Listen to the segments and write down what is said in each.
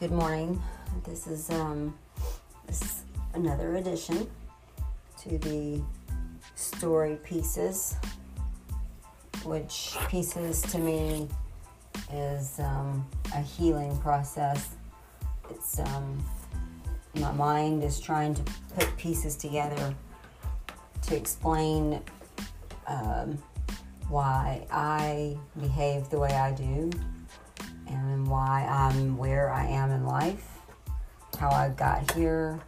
good morning. This is um, this is another addition to the story pieces, which pieces to me is um, a healing process. It's um, my mind is trying to put pieces together to explain um, why I behave the way I do why I'm where I am in life, how I got here,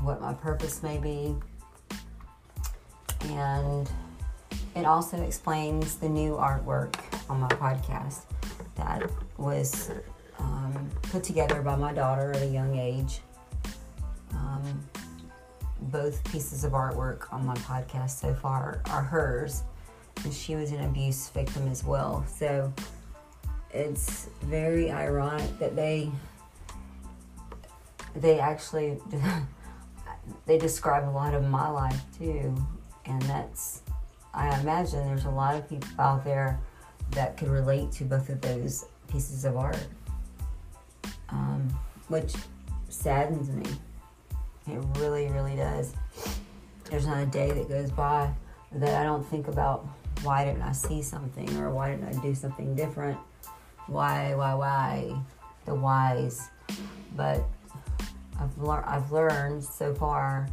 what my purpose may be. And it also explains the new artwork on my podcast that was um, put together by my daughter at a young age. Um, both pieces of artwork on my podcast so far are hers, and she was an abuse victim as well. So it's very ironic that they they actually they describe a lot of my life too, and that's I imagine there's a lot of people out there that could relate to both of those pieces of art, um, which saddens me. It really, really does. There's not a day that goes by that I don't think about why didn't I see something or why didn't I do something different? Why, why, why? The whys. But I've, lear- I've learned so far,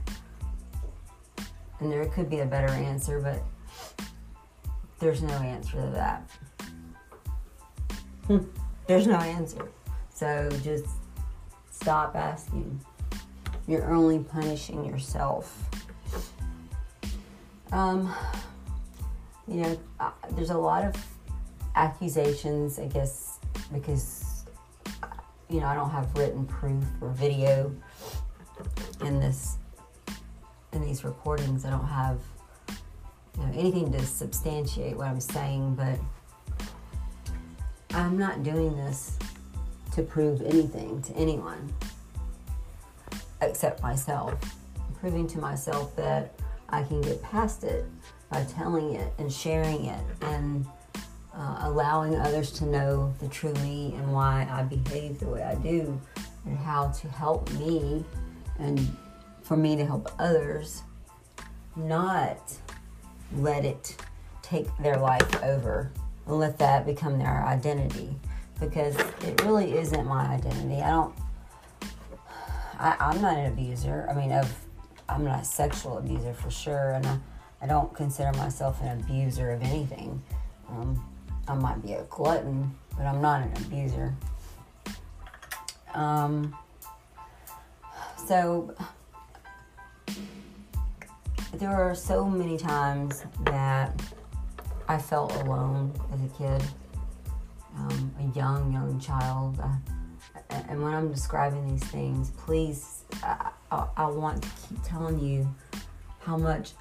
and there could be a better answer, but there's no answer to that. there's no answer. So just stop asking. You're only punishing yourself. Um, you know, uh, there's a lot of accusations, I guess, because, you know, I don't have written proof or video in this, in these recordings. I don't have, you know, anything to substantiate what I'm saying, but I'm not doing this to prove anything to anyone except myself. I'm proving to myself that I can get past it by telling it and sharing it and uh, allowing others to know the true me and why I behave the way I do and how to help me and for me to help others not let it take their life over and let that become their identity because it really isn't my identity. I don't I, I'm not an abuser. I mean, of I'm not a sexual abuser for sure, and I, I don't consider myself an abuser of anything. Um, I might be a glutton, but I'm not an abuser. Um, so there are so many times that I felt alone as a kid, um, a young, young child. I, and when I'm describing these things, please, I, I, I, want to keep telling you how much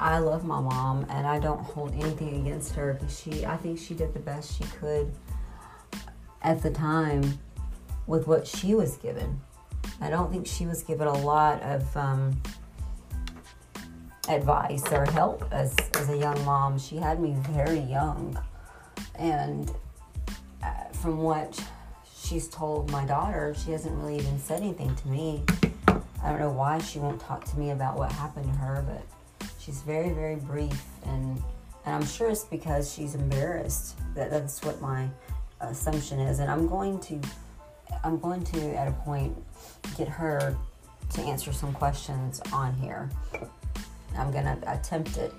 I love my mom, and I don't hold anything against her because she, I think she did the best she could at the time with what she was given. I don't think she was given a lot of um, advice or help as, as a young mom. She had me very young, and uh, from what she's told my daughter, she hasn't really even said anything to me. I don't know why she won't talk to me about what happened to her, but she's very, very brief, and and I'm sure it's because she's embarrassed. That that's what my assumption is, and I'm going to, I'm going to at a point get her to answer some questions on here. I'm gonna attempt it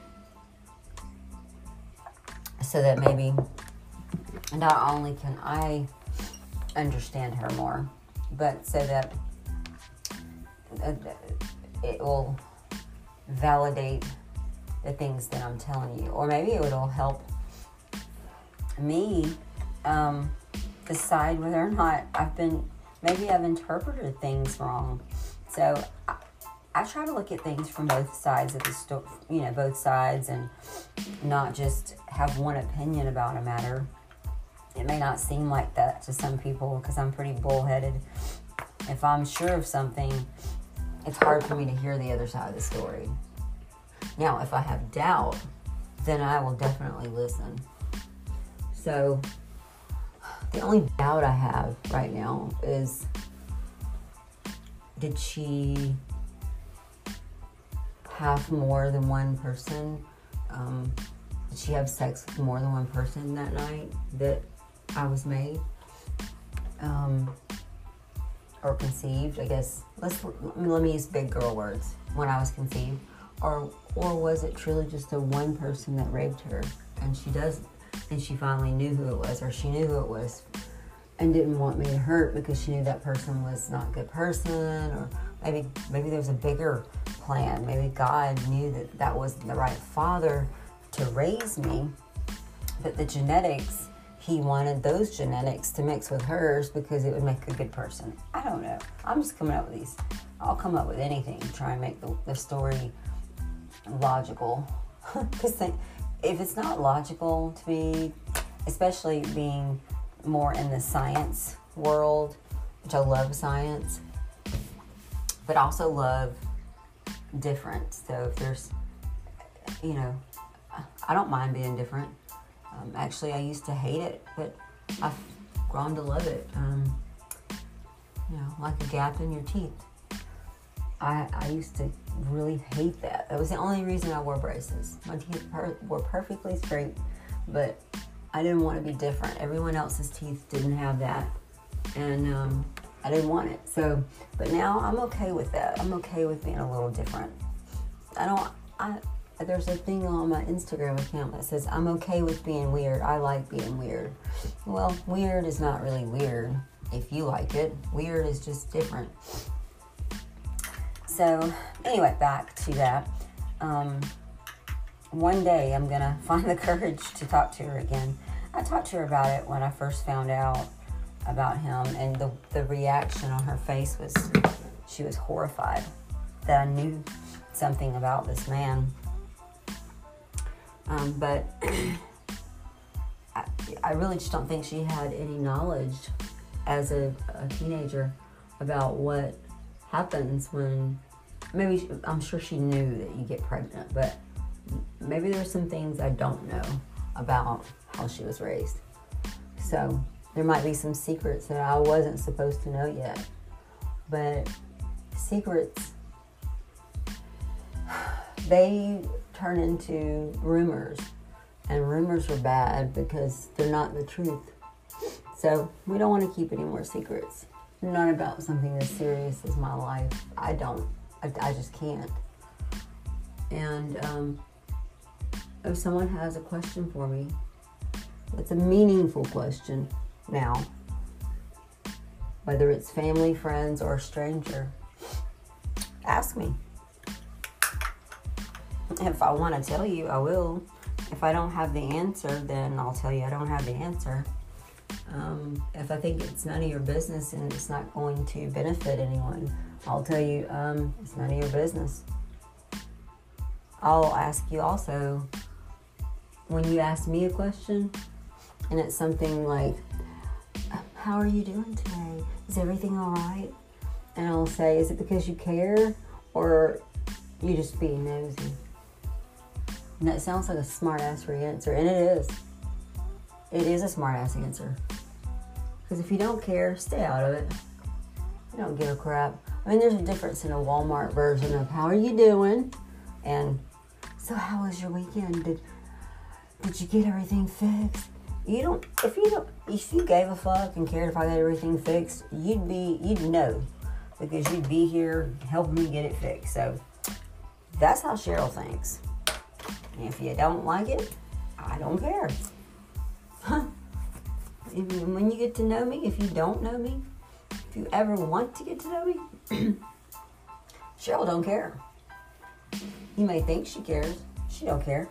so that maybe not only can I understand her more, but so that uh, it will validate the things that I'm telling you, or maybe it will help me um, decide whether or not I've been maybe I've interpreted things wrong. So I, I try to look at things from both sides of the story, you know, both sides, and not just have one opinion about a matter. It may not seem like that to some people because I'm pretty bullheaded. If I'm sure of something, it's hard for me to hear the other side of the story. Now, if I have doubt, then I will definitely listen. So, the only doubt I have right now is did she have more than one person? Um, did she have sex with more than one person that night that I was made? Um, or conceived, I guess. Let's let me use big girl words. When I was conceived, or or was it truly just the one person that raped her, and she does, and she finally knew who it was, or she knew who it was, and didn't want me to hurt because she knew that person was not a good person, or maybe maybe there was a bigger plan. Maybe God knew that that wasn't the right father to raise me, but the genetics he wanted those genetics to mix with hers because it would make a good person. I don't know. I'm just coming up with these. I'll come up with anything to try and make the, the story logical. Because if it's not logical to me, especially being more in the science world, which I love science, but also love different. So if there's, you know, I don't mind being different. Um, actually, I used to hate it, but I've grown to love it. Um, you know, like a gap in your teeth. I, I used to really hate that. That was the only reason I wore braces. My teeth per- were perfectly straight, but I didn't want to be different. Everyone else's teeth didn't have that, and um, I didn't want it. So, but now I'm okay with that. I'm okay with being a little different. I don't. I there's a thing on my Instagram account that says I'm okay with being weird. I like being weird. Well, weird is not really weird if you like it. Weird is just different. So, anyway, back to that. Um, one day I'm gonna find the courage to talk to her again. I talked to her about it when I first found out about him, and the, the reaction on her face was she was horrified that I knew something about this man um, but I, I, really just don't think she had any knowledge as a, a teenager about what happens when maybe I'm sure she knew that you get pregnant, but maybe there's some things I don't know about how she was raised. So there might be some secrets that I wasn't supposed to know yet. But secrets, they turn into rumors. And rumors are bad because they're not the truth. So we don't want to keep any more secrets. Not about something as serious as my life. I don't. I, I just can't. And um, if someone has a question for me, it's a meaningful question now, whether it's family, friends, or a stranger, ask me. If I want to tell you, I will. If I don't have the answer, then I'll tell you I don't have the answer. Um, if I think it's none of your business and it's not going to benefit anyone, I'll tell you um, it's none of your business. I'll ask you also when you ask me a question and it's something like, How are you doing today? Is everything all right? And I'll say, Is it because you care or you just being nosy? And that sounds like a smart ass answer, and it is. It is a smart ass answer. Because if you don't care, stay out of it. You don't give a crap. I mean, there's a difference in a Walmart version of how are you doing, and so how was your weekend? Did did you get everything fixed? You don't. If you don't, if you gave a fuck and cared if I got everything fixed, you'd be, you'd know, because you'd be here helping me get it fixed. So that's how Cheryl thinks. If you don't like it, I don't care. When you get to know me, if you don't know me, if you ever want to get to know me, Cheryl don't care. You may think she cares. She don't care.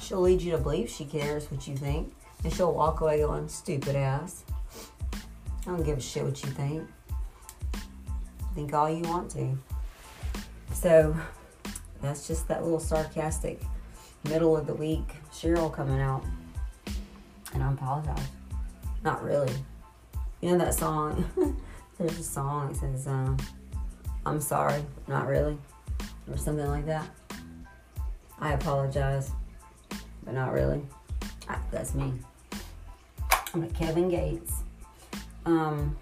She'll lead you to believe she cares what you think, and she'll walk away going, "Stupid ass." I don't give a shit what you think. Think all you want to. So that's just that little sarcastic middle of the week Cheryl coming out. And I apologize. Not really. You know that song? There's a song that says, uh, I'm sorry, not really. Or something like that. I apologize, but not really. I, that's me. I'm like Kevin Gates. Um,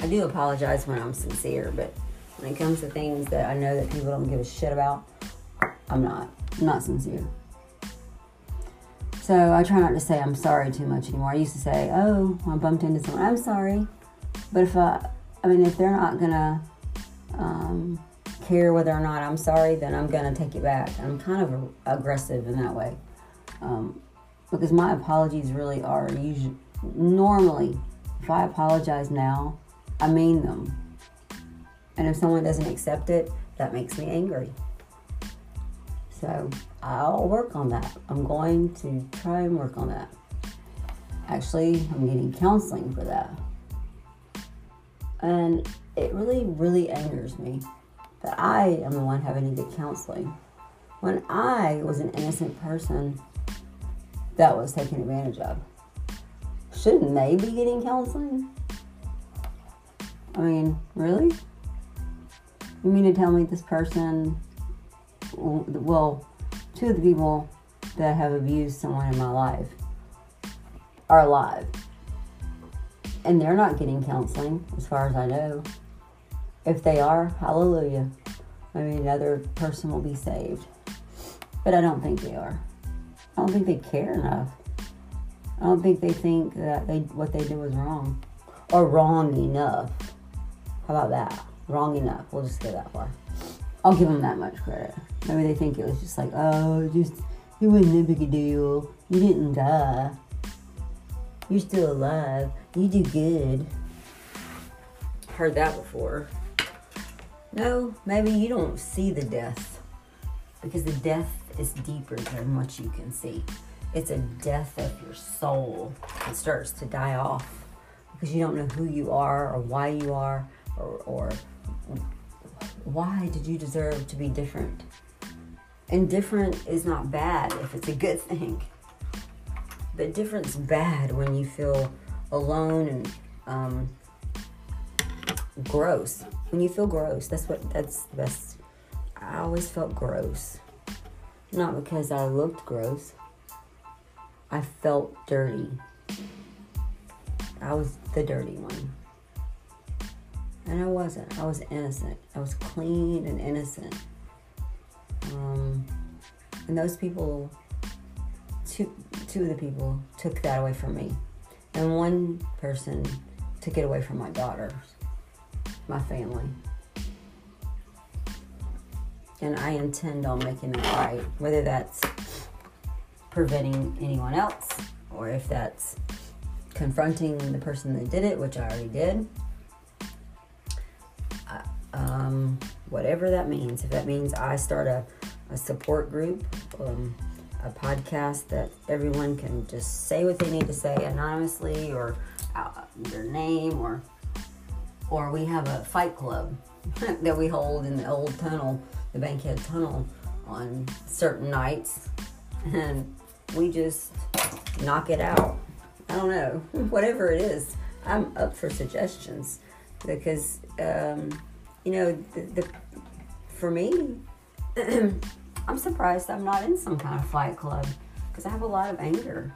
I do apologize when I'm sincere, but when it comes to things that I know that people don't give a shit about, I'm not. I'm not sincere. So I try not to say I'm sorry too much anymore. I used to say, "Oh, I bumped into someone. I'm sorry," but if I, I mean, if they're not gonna um, care whether or not I'm sorry, then I'm gonna take it back. I'm kind of aggressive in that way, um, because my apologies really are usually normally. If I apologize now, I mean them, and if someone doesn't accept it, that makes me angry. So I'll work on that. I'm going to try and work on that. Actually, I'm getting counseling for that. And it really, really angers me that I am the one having to get counseling when I was an innocent person that was taken advantage of. Shouldn't they be getting counseling? I mean, really? You mean to tell me this person well, two of the people that have abused someone in my life are alive. And they're not getting counseling, as far as I know. If they are, hallelujah. Maybe another person will be saved. But I don't think they are. I don't think they care enough. I don't think they think that they what they did was wrong. Or wrong enough. How about that? Wrong enough. We'll just go that far. I'll give them that much credit. Maybe they think it was just like, oh, just it wasn't a big deal. You didn't die. You're still alive. You do good. Heard that before. No, maybe you don't see the death because the death is deeper than what you can see. It's a death of your soul. It starts to die off because you don't know who you are or why you are or, or why did you deserve to be different? And different is not bad if it's a good thing. But different's bad when you feel alone and um, gross. When you feel gross, that's what that's the best. I always felt gross. Not because I looked gross. I felt dirty. I was the dirty one. And I wasn't. I was innocent. I was clean and innocent. Um, and those people, two, two of the people took that away from me. And one person took it away from my daughters, my family. And I intend on making that right, whether that's preventing anyone else or if that's confronting the person that did it, which I already did, um, whatever that means. If that means I start a, a support group, um, a podcast that everyone can just say what they need to say anonymously or their name or or we have a fight club that we hold in the old tunnel, the Bankhead Tunnel, on certain nights, and we just knock it out. I don't know, whatever it is. I'm up for suggestions because um, you know, the, the for me, I'm surprised I'm not in some kind of fight club because I have a lot of anger,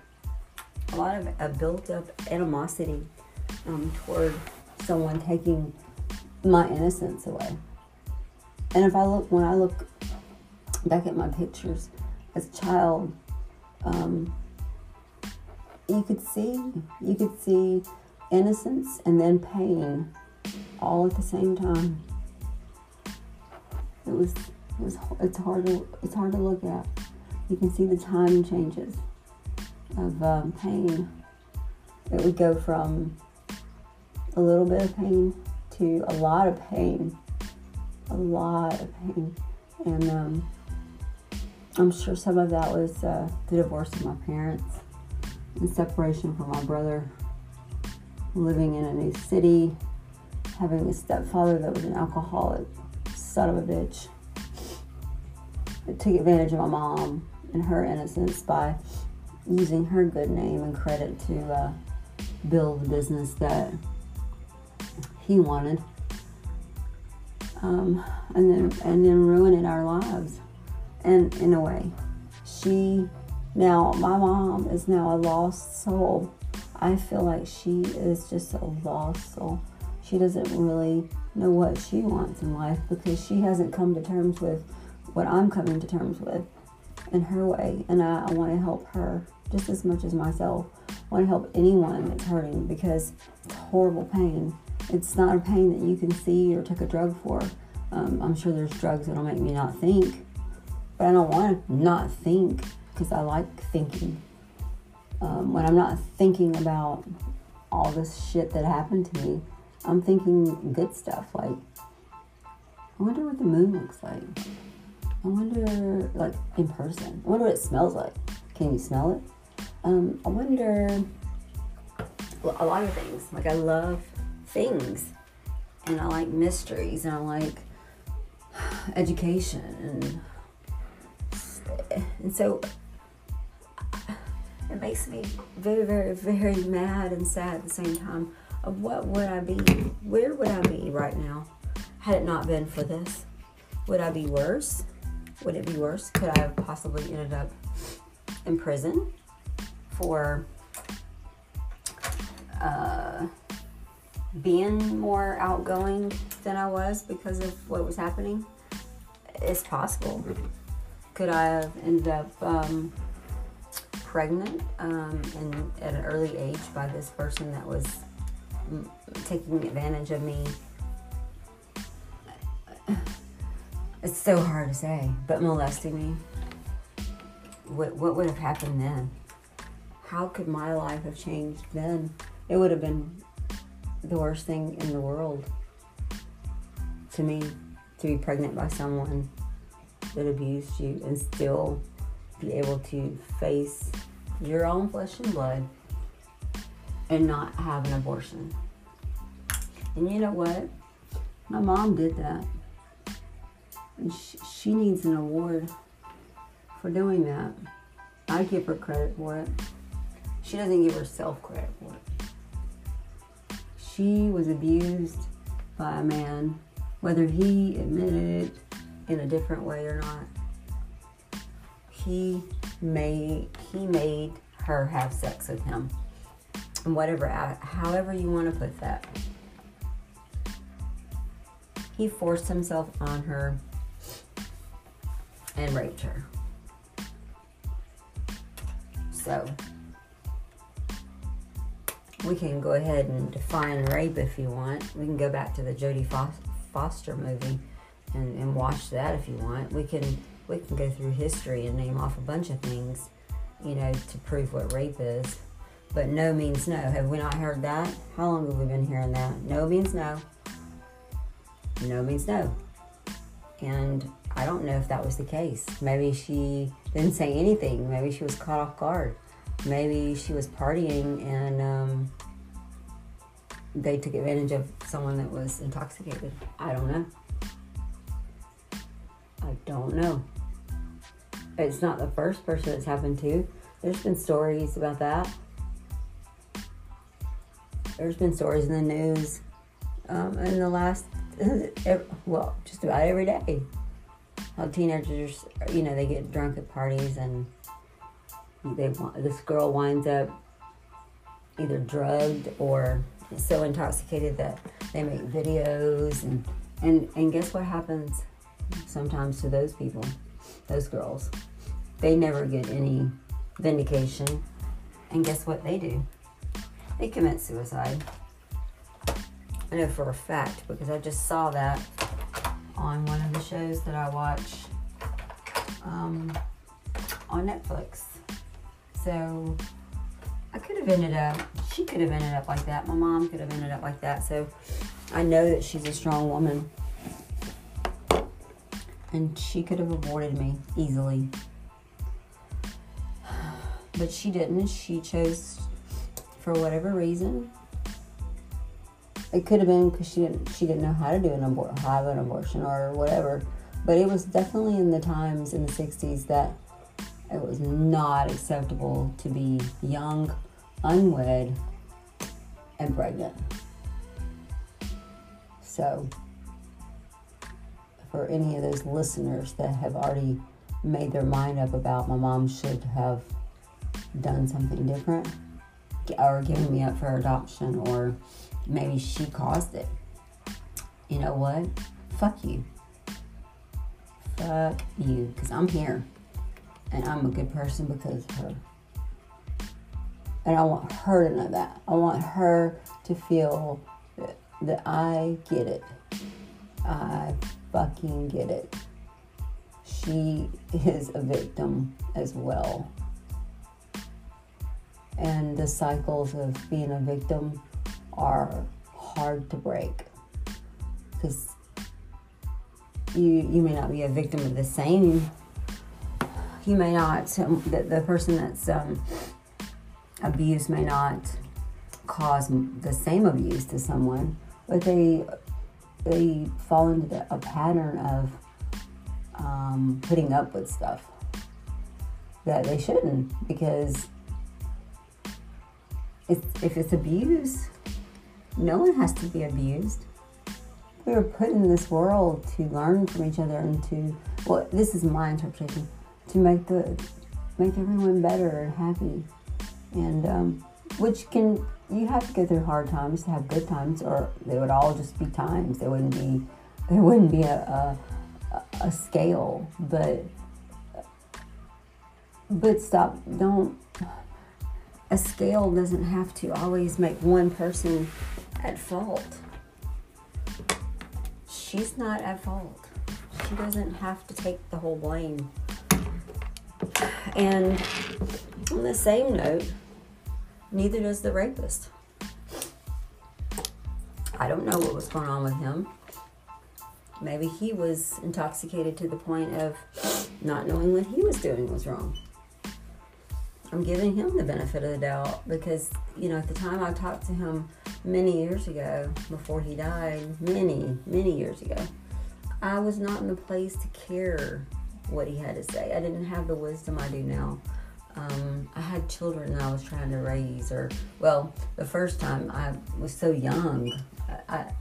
a lot of a built up animosity um, toward someone taking my innocence away. And if I look, when I look back at my pictures as a child, um, you could see, you could see innocence and then pain all at the same time it was it was it's hard to it's hard to look at. You can see the time changes of um, pain. It would go from a little bit of pain to a lot of pain, a lot of pain, and um, I'm sure some of that was uh, the divorce of my parents and separation from my brother, living in a new city, having a stepfather that was an alcoholic son of a bitch. Took advantage of my mom and her innocence by using her good name and credit to uh, build the business that he wanted. Um, and then and then ruining our lives. And in a way, she Now, my mom is now a lost soul. I feel like she is just a lost soul. She doesn't really know what she wants in life because she hasn't come to terms with what I'm coming to terms with in her way. And I, I want to help her just as much as myself. I want to help anyone that's hurting because it's horrible pain. It's not a pain that you can see or take a drug for. Um, I'm sure there's drugs that'll make me not think, but I don't want to not think because I like thinking. Um, when I'm not thinking about all this shit that happened to me, I'm thinking good stuff like, I wonder what the moon looks like. I wonder, like, in person. I wonder what it smells like. Can you smell it? Um, I wonder a lot of things. Like, I love things, and I like mysteries, and I like education, and and so it makes me very, very, very mad and sad at the same time. Of what would I be? Where would I be right now had it not been for this? Would I be worse? Would it be worse? Could I have possibly ended up in prison for uh, being more outgoing than I was because of what was happening? It's possible. Could I have ended up um, pregnant um, and at an early age by this person that was mm, taking advantage of me? It's so hard to say, but molesting me. What, what would have happened then? How could my life have changed then? It would have been the worst thing in the world to me to be pregnant by someone that abused you and still be able to face your own flesh and blood and not have an abortion. And you know what? My mom did that. And she, she needs an award for doing that. I give her credit for it. She doesn't give herself credit for it. She was abused by a man, whether he admitted it in a different way or not. He made he made her have sex with him. And whatever uh, however you want to put that. He forced himself on her and raped her. So, we can go ahead and define rape if you want. We can go back to the Jodie Foster movie and, and watch that if you want. We can we can go through history and name off a bunch of things, you know, to prove what rape is. But no means no. Have we not heard that? How long have we been hearing that? No means no. No means no. And I don't know if that was the case. Maybe she didn't say anything. Maybe she was caught off guard. Maybe she was partying and um, they took advantage of someone that was intoxicated. I don't know. I don't know. It's not the first person it's happened to. There's been stories about that. There's been stories in the news um, in the last, well, just about every day how teenagers, you know, they get drunk at parties and they this girl winds up either drugged or so intoxicated that they make videos and and and guess what happens sometimes to those people, those girls, they never get any vindication, and guess what they do? They commit suicide. I know for a fact because I just saw that on one of the shows that I watch um, on Netflix. So I could have ended up, she could have ended up like that. My mom could have ended up like that. So I know that she's a strong woman. And she could have aborted me easily. But she didn't. She chose, for whatever reason, it could have been because she didn't she didn't know how to do an abort have an abortion or whatever. But it was definitely in the times in the '60s that it was not acceptable to be young, unwed, and pregnant. So, for any of those listeners that have already made their mind up about my mom should have done something different or giving me up for adoption or maybe she caused it. You know what? Fuck you. Fuck you. Because I'm here. And I'm a good person because of her. And I want her to know that. I want her to feel that, that I get it. I fucking get it. She is a victim as well. And the cycles of being a victim are hard to break. Because you you may not be a victim of the same. You may not the, the person that's um, abused may not cause the same abuse to someone but they they fall into the, a pattern of um, putting up with stuff that they shouldn't because if, if it's abuse no one has to be abused. We were put in this world to learn from each other and to well this is my interpretation to make the make everyone better and happy. And um, which can you have to go through hard times to have good times or they would all just be times. There wouldn't be there wouldn't be a, a, a scale. But but stop don't a scale doesn't have to always make one person at fault she's not at fault. She doesn't have to take the whole blame. And on the same note, neither does the rapist. I don't know what was going on with him. Maybe he was intoxicated to the point of not knowing what he was doing was wrong. I'm giving him the benefit of the doubt because, you know, at the time I talked to him many years ago, before he died, many, many years ago, I was not in the place to care what he had to say. I didn't have the wisdom I do now. Um, I had children I was trying to raise, or, well, the first time I was so young. I, I,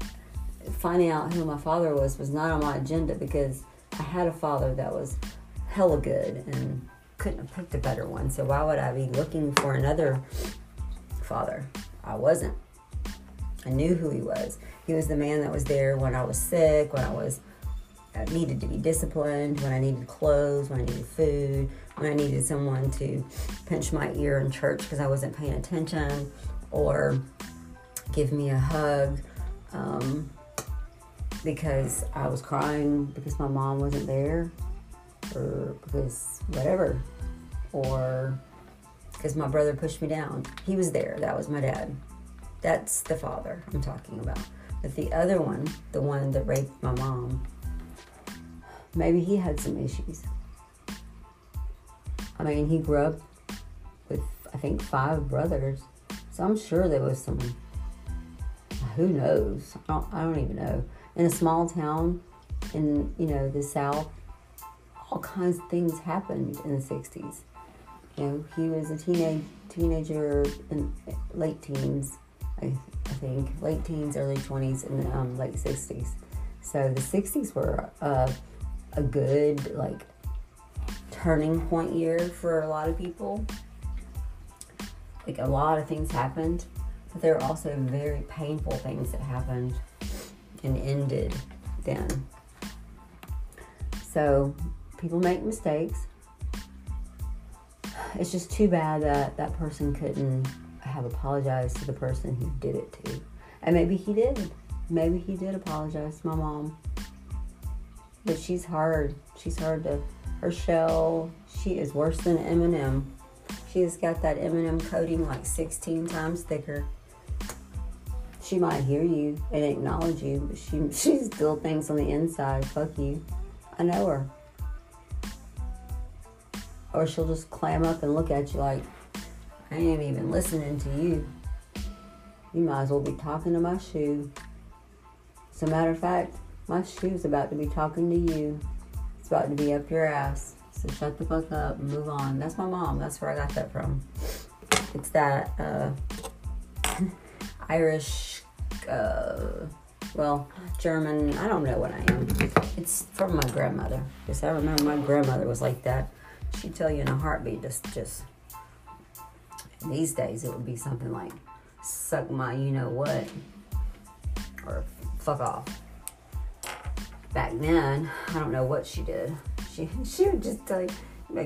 finding out who my father was was not on my agenda because I had a father that was hella good and couldn't have picked a better one. So why would I be looking for another father? I wasn't. I knew who he was. He was the man that was there when I was sick, when I was I needed to be disciplined, when I needed clothes, when I needed food, when I needed someone to pinch my ear in church because I wasn't paying attention, or give me a hug um, because I was crying because my mom wasn't there, or because whatever, or because my brother pushed me down. He was there. That was my dad. That's the father I'm talking about. But the other one, the one that raped my mom, maybe he had some issues. I mean, he grew up with, I think, five brothers. So I'm sure there was some, who knows? I don't, I don't even know. In a small town in, you know, the South, all kinds of things happened in the 60s. You know, he was a teenage teenager in late teens I, I think, late teens, early 20s, and um, late 60s. So the 60s were uh, a good, like, turning point year for a lot of people. Like, a lot of things happened, but there were also very painful things that happened and ended then. So, people make mistakes. It's just too bad that that person couldn't have apologized to the person he did it to. And maybe he did. Maybe he did apologize to my mom. But she's hard. She's hard to. Her shell, she is worse than M&M. She has got that M&M coating like 16 times thicker. She might hear you and acknowledge you, but she she still thinks on the inside, fuck you. I know her. Or she'll just clam up and look at you like, I ain't even listening to you. You might as well be talking to my shoe. As a matter of fact, my shoe's about to be talking to you. It's about to be up your ass. So shut the fuck up and move on. That's my mom. That's where I got that from. It's that uh, Irish, uh, well, German. I don't know what I am. It's from my grandmother. Because I remember my grandmother was like that. She'd tell you in a heartbeat, just, just These days, it would be something like suck my you know what or fuck off. Back then, I don't know what she did. She she would just tell you,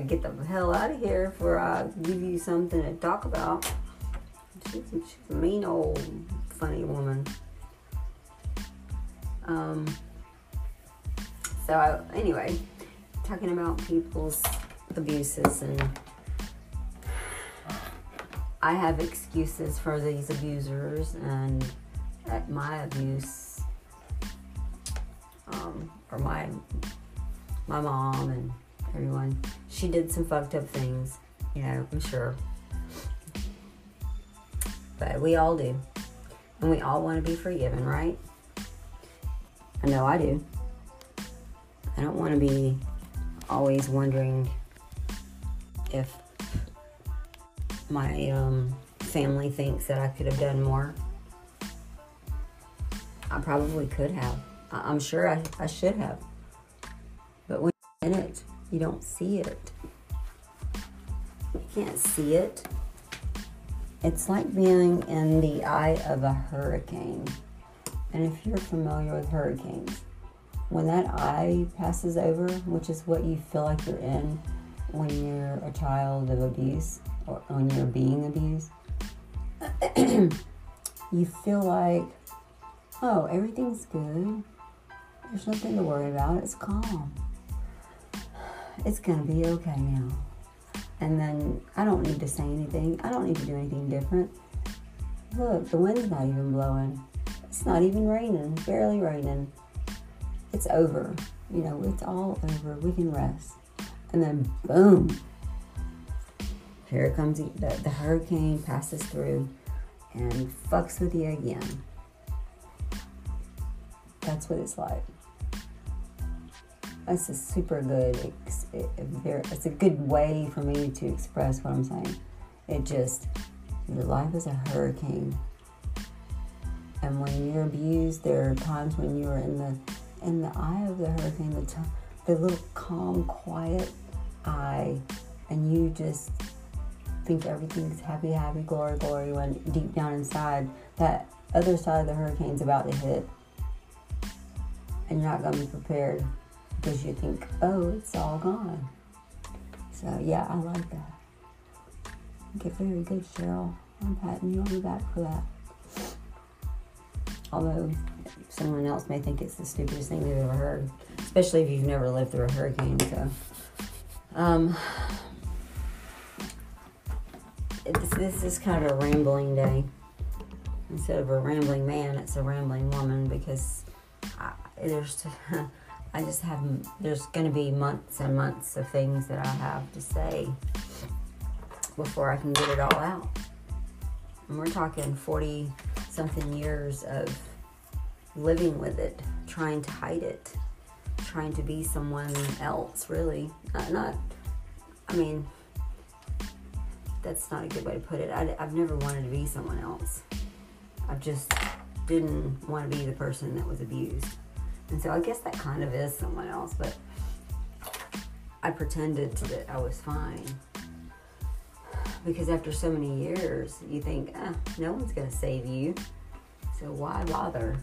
get the hell out of here before I give you something to talk about. She's, she's a mean old funny woman. Um. So I, anyway, talking about people's abuses and I have excuses for these abusers and at my abuse um, or my my mom and everyone. She did some fucked up things you know i'm sure. But we all do. And we all want to be forgiven right? I know i do. I don't want to be always wondering if my um, family thinks that I could have done more. I probably could have. I- I'm sure I, I should have. But when in it, you don't see it. You can't see it. It's like being in the eye of a hurricane. And if you're familiar with hurricanes, when that eye passes over, which is what you feel like you're in when you're a child of abuse or when you're being abused, you feel like, oh, everything's good. There's nothing to worry about. It's calm. It's going to be okay now. And then I don't need to say anything. I don't need to do anything different. Look, the wind's not even blowing. It's not even raining, barely raining. It's over. You know, it's all over. We can rest. And then, boom, here comes the, the, hurricane, passes through, and fucks with you again. That's what it's like. That's a super good, it's a good way for me to express what I'm saying. It just, your life is a hurricane. And when you're abused, there are times when you're in the in the eye of the hurricane, the, t- the little calm, quiet eye, and you just think everything's happy, happy, glory, glory, when deep down inside, that other side of the hurricane's about to hit. And you're not going to be prepared because you think, oh, it's all gone. So, yeah, I like that. Okay, very good, Cheryl. I'm patting you on the back for that. Although someone else may think it's the stupidest thing they've ever heard, especially if you've never lived through a hurricane. So, um, it's, this is kind of a rambling day. Instead of a rambling man, it's a rambling woman because I, there's, I just have, there's going to be months and months of things that I have to say before I can get it all out. And we're talking 40 something years of living with it, trying to hide it, trying to be someone else, really. Not, not I mean, that's not a good way to put it. I, I've never wanted to be someone else. I just didn't want to be the person that was abused. And so I guess that kind of is someone else, but I pretended that I was fine. Because after so many years, you think, ah, no one's going to save you. So why bother?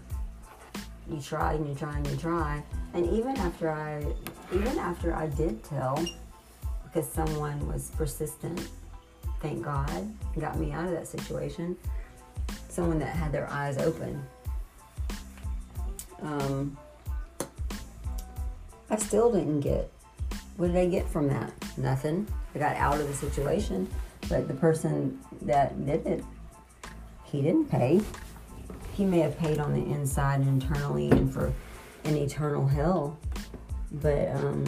You try and you try and you try. And even after I, even after I did tell, because someone was persistent thank God, got me out of that situation. Someone that had their eyes open. Um, I still didn't get. What did I get from that? Nothing. I got out of the situation, but the person that did it, he didn't pay. He may have paid on the inside and internally and for an eternal hell, but um,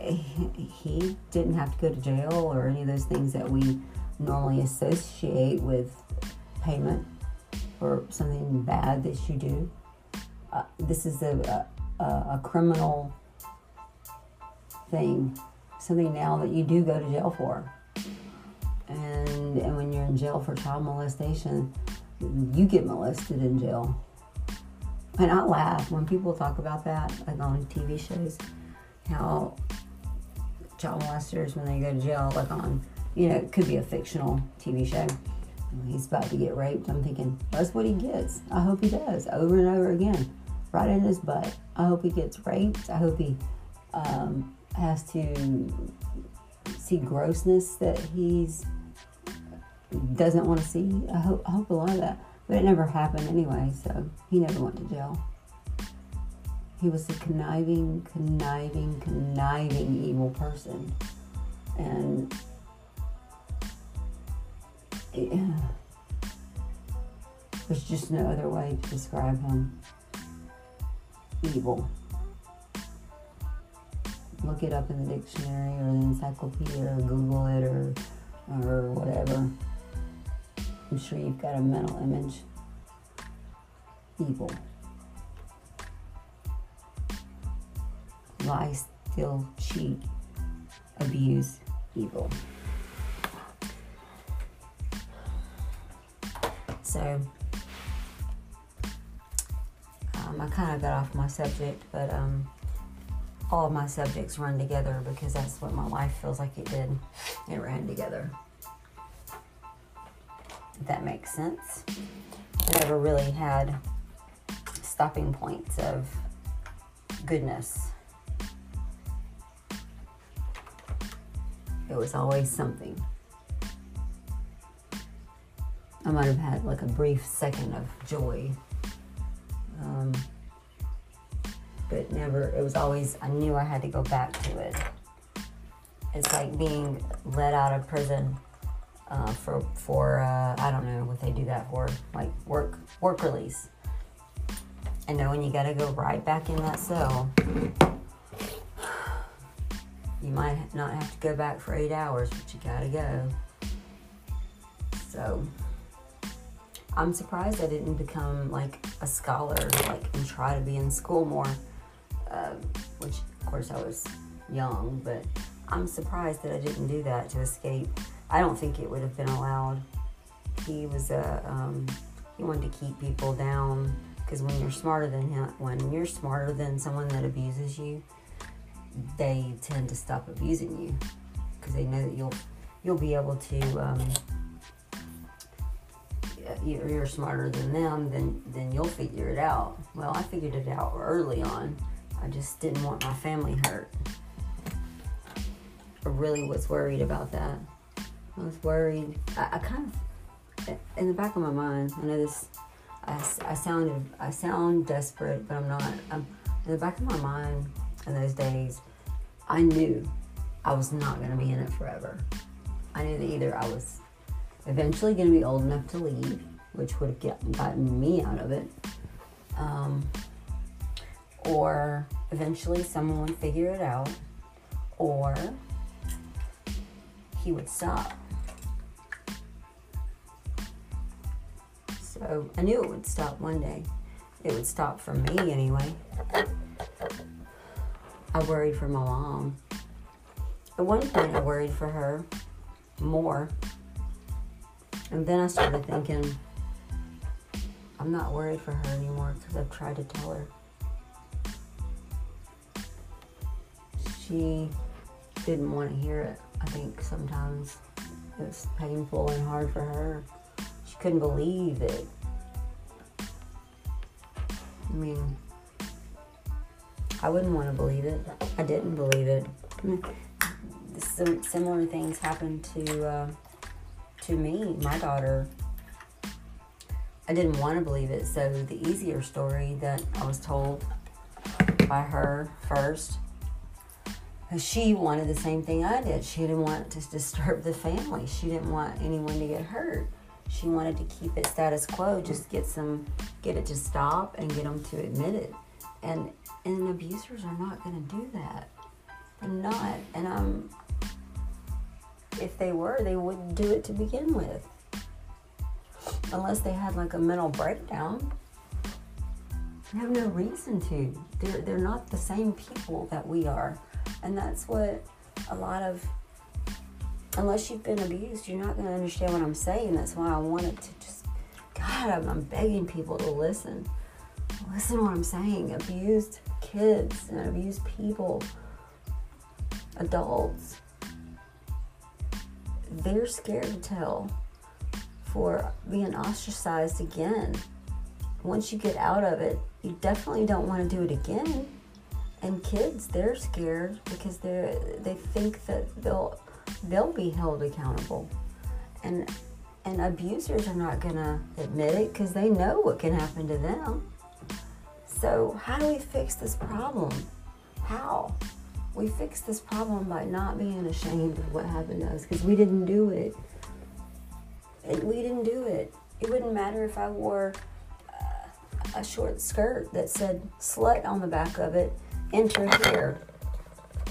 he didn't have to go to jail or any of those things that we normally associate with payment for something bad that you do. Uh, this is a, a, a criminal thing, something now that you do go to jail for. And, and when you're in jail for child molestation, you get molested in jail. And I laugh when people talk about that, like on TV shows, how child molesters when they go to jail, like on, you know, it could be a fictional TV show. He's about to get raped. I'm thinking, that's what he gets. I hope he does over and over again, right in his butt. I hope he gets raped. I hope he um, has to see grossness that he's doesn't want to see. I hope I hope a lot of that, but it never happened anyway. So he never went to jail. He was a conniving, conniving, conniving evil person, and yeah, there's just no other way to describe him. Evil look it up in the dictionary or the encyclopedia or Google it or or whatever. I'm sure you've got a mental image. Evil. Lie, steal, cheat, abuse, evil. So, um, I kind of got off my subject, but um, all my subjects run together because that's what my life feels like it did. It ran together. If that makes sense. I never really had stopping points of goodness. It was always something. I might have had like a brief second of joy. Um, but never, it was always, I knew I had to go back to it. It's like being let out of prison uh, for, for uh, I don't know what they do that for, like work, work release. And knowing you got to go right back in that cell. You might not have to go back for eight hours, but you gotta go. So, I'm surprised I didn't become like a scholar, like, and try to be in school more um, which of course I was young, but I'm surprised that I didn't do that to escape. I don't think it would have been allowed. He was a um, he wanted to keep people down because when you're smarter than him, when you're smarter than someone that abuses you, they tend to stop abusing you because they know that you'll you'll be able to. Um, you're smarter than them, then then you'll figure it out. Well, I figured it out early on I just didn't want my family hurt. I really was worried about that. I was worried. I, I kind of, in the back of my mind, I know this. I, I sounded, I sound desperate, but I'm not. I'm, in the back of my mind, in those days, I knew I was not going to be in it forever. I knew that either I was eventually going to be old enough to leave, which would have gotten me out of it, um, or eventually someone would figure it out, or he would stop. I knew it would stop one day. It would stop for me anyway. I worried for my mom. At one point, I worried for her more. And then I started thinking, I'm not worried for her anymore because I've tried to tell her. she didn't want to hear it. I think sometimes it was painful and hard for her. Couldn't believe it. I mean, I wouldn't want to believe it. I didn't believe it. Some similar things happened to uh, to me, my daughter. I didn't want to believe it, so the easier story that I was told by her first she wanted the same thing I did. She didn't want to disturb the family. She didn't want anyone to get hurt. She wanted to keep it status quo, just get some, get it to stop and get them to admit it. And and abusers are not going to do that. They're not. And I'm. If they were, they wouldn't do it to begin with. Unless they had like a mental breakdown. They have no reason to. They're they're not the same people that we are. And that's what a lot of, unless you've been abused, you're not going to understand what I'm saying. That's why I wanted to just, God, I'm, I'm begging people to listen. Listen to what I'm saying. Abused kids and abused people adults, they're scared to tell for being ostracized again. Once you get out of it, you definitely don't want to do it again. And kids, they're scared because they they think that they'll they'll be held accountable. And and abusers are not going to admit it because they know what can happen to them. So, how do we fix this problem? How? We fix this problem by not being ashamed of what happened to us because we didn't do it. We didn't do it. It wouldn't matter if I wore uh, a short skirt that said slut on the back of it, enter here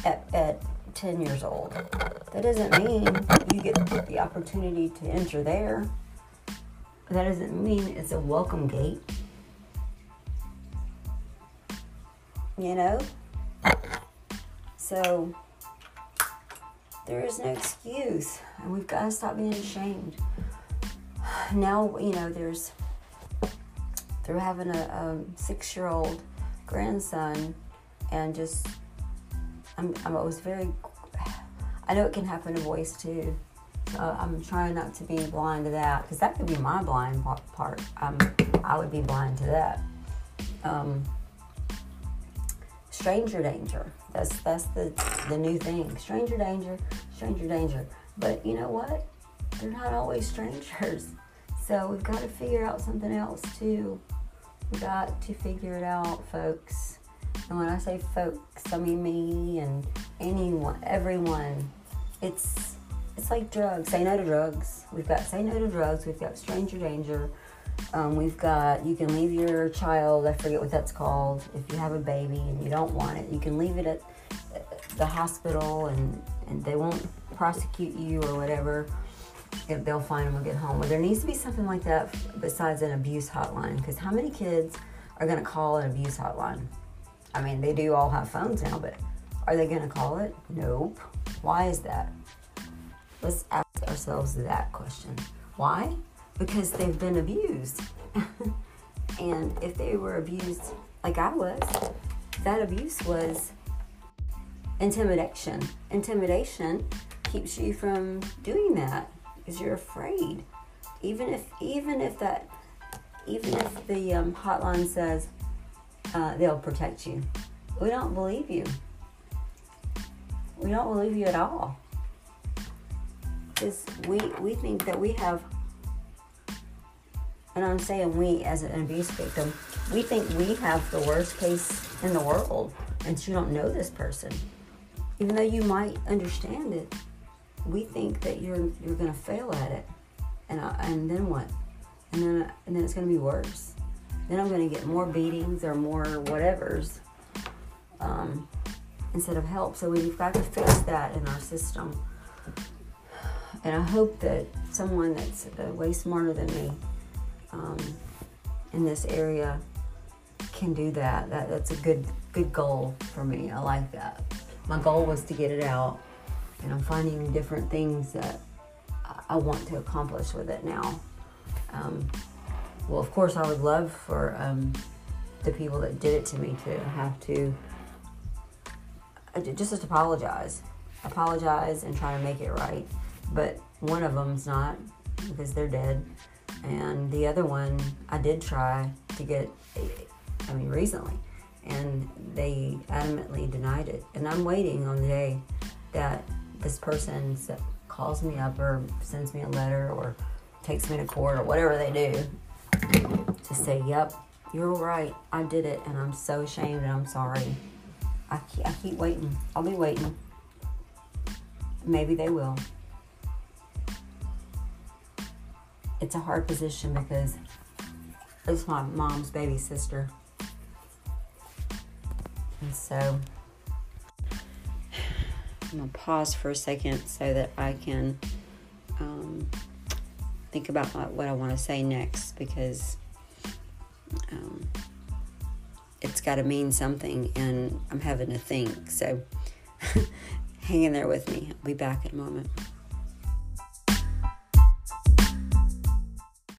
at, at 10 years old. That doesn't mean you get the opportunity to enter there. That doesn't mean it's a welcome gate. You know? So, there is no excuse, and we've got to stop being ashamed. Now, you know, there's, they're having a, a six year old grandson, and just I'm, I'm, I was very, I know it can happen to boys too. Uh, I'm trying not to be blind to that because that could be my blind part. Um, I would be blind to that. Um, stranger danger. That's that's the the new thing. Stranger danger, stranger danger. But you know what? They're not always strangers. So we've got to figure out something else too. We got to figure it out, folks. And when I say folks, I mean me and anyone, everyone. It's it's like drugs. Say no to drugs. We've got say no to drugs. We've got stranger danger. Um, we've got you can leave your child. I forget what that's called. If you have a baby and you don't want it, you can leave it at the hospital and and they won't prosecute you or whatever. If they'll find them and get home. But there needs to be something like that besides an abuse hotline. Because how many kids are going to call an abuse hotline? I mean, they do all have phones now, but are they going to call it? Nope. Why is that? Let's ask ourselves that question. Why? Because they've been abused. and if they were abused like I was, that abuse was intimidation. Intimidation keeps you from doing that because you're afraid. Even if even if that even if the um, hotline says uh, they'll protect you. We don't believe you. We don't believe you at all. Because we, we think that we have, and I'm saying we as an abuse victim, we think we have the worst case in the world, and you don't know this person. Even though you might understand it, we think that you're you're gonna fail at it, and I, and then what? And then and then it's gonna be worse then I'm going to get more beatings or more whatevers um, instead of help. So we've got to fix that in our system. And I hope that someone that's uh, way smarter than me um, in this area can do that. that. That's a good good goal for me. I like that. My goal was to get it out, and I'm finding different things that I want to accomplish with it now. Um, well, of course, I would love for um, the people that did it to me to have to uh, just just apologize, apologize, and try to make it right. But one of them's not because they're dead, and the other one I did try to get. I mean, recently, and they adamantly denied it. And I'm waiting on the day that this person calls me up or sends me a letter or takes me to court or whatever they do to say, yep, you're right, I did it, and I'm so ashamed and I'm sorry. I keep, I keep waiting. I'll be waiting. Maybe they will. It's a hard position because it's my mom's baby sister. And so I'm going to pause for a second so that I can um, think about what I want to say next because um, it's got to mean something and I'm having to think. So hang in there with me. I'll be back in a moment.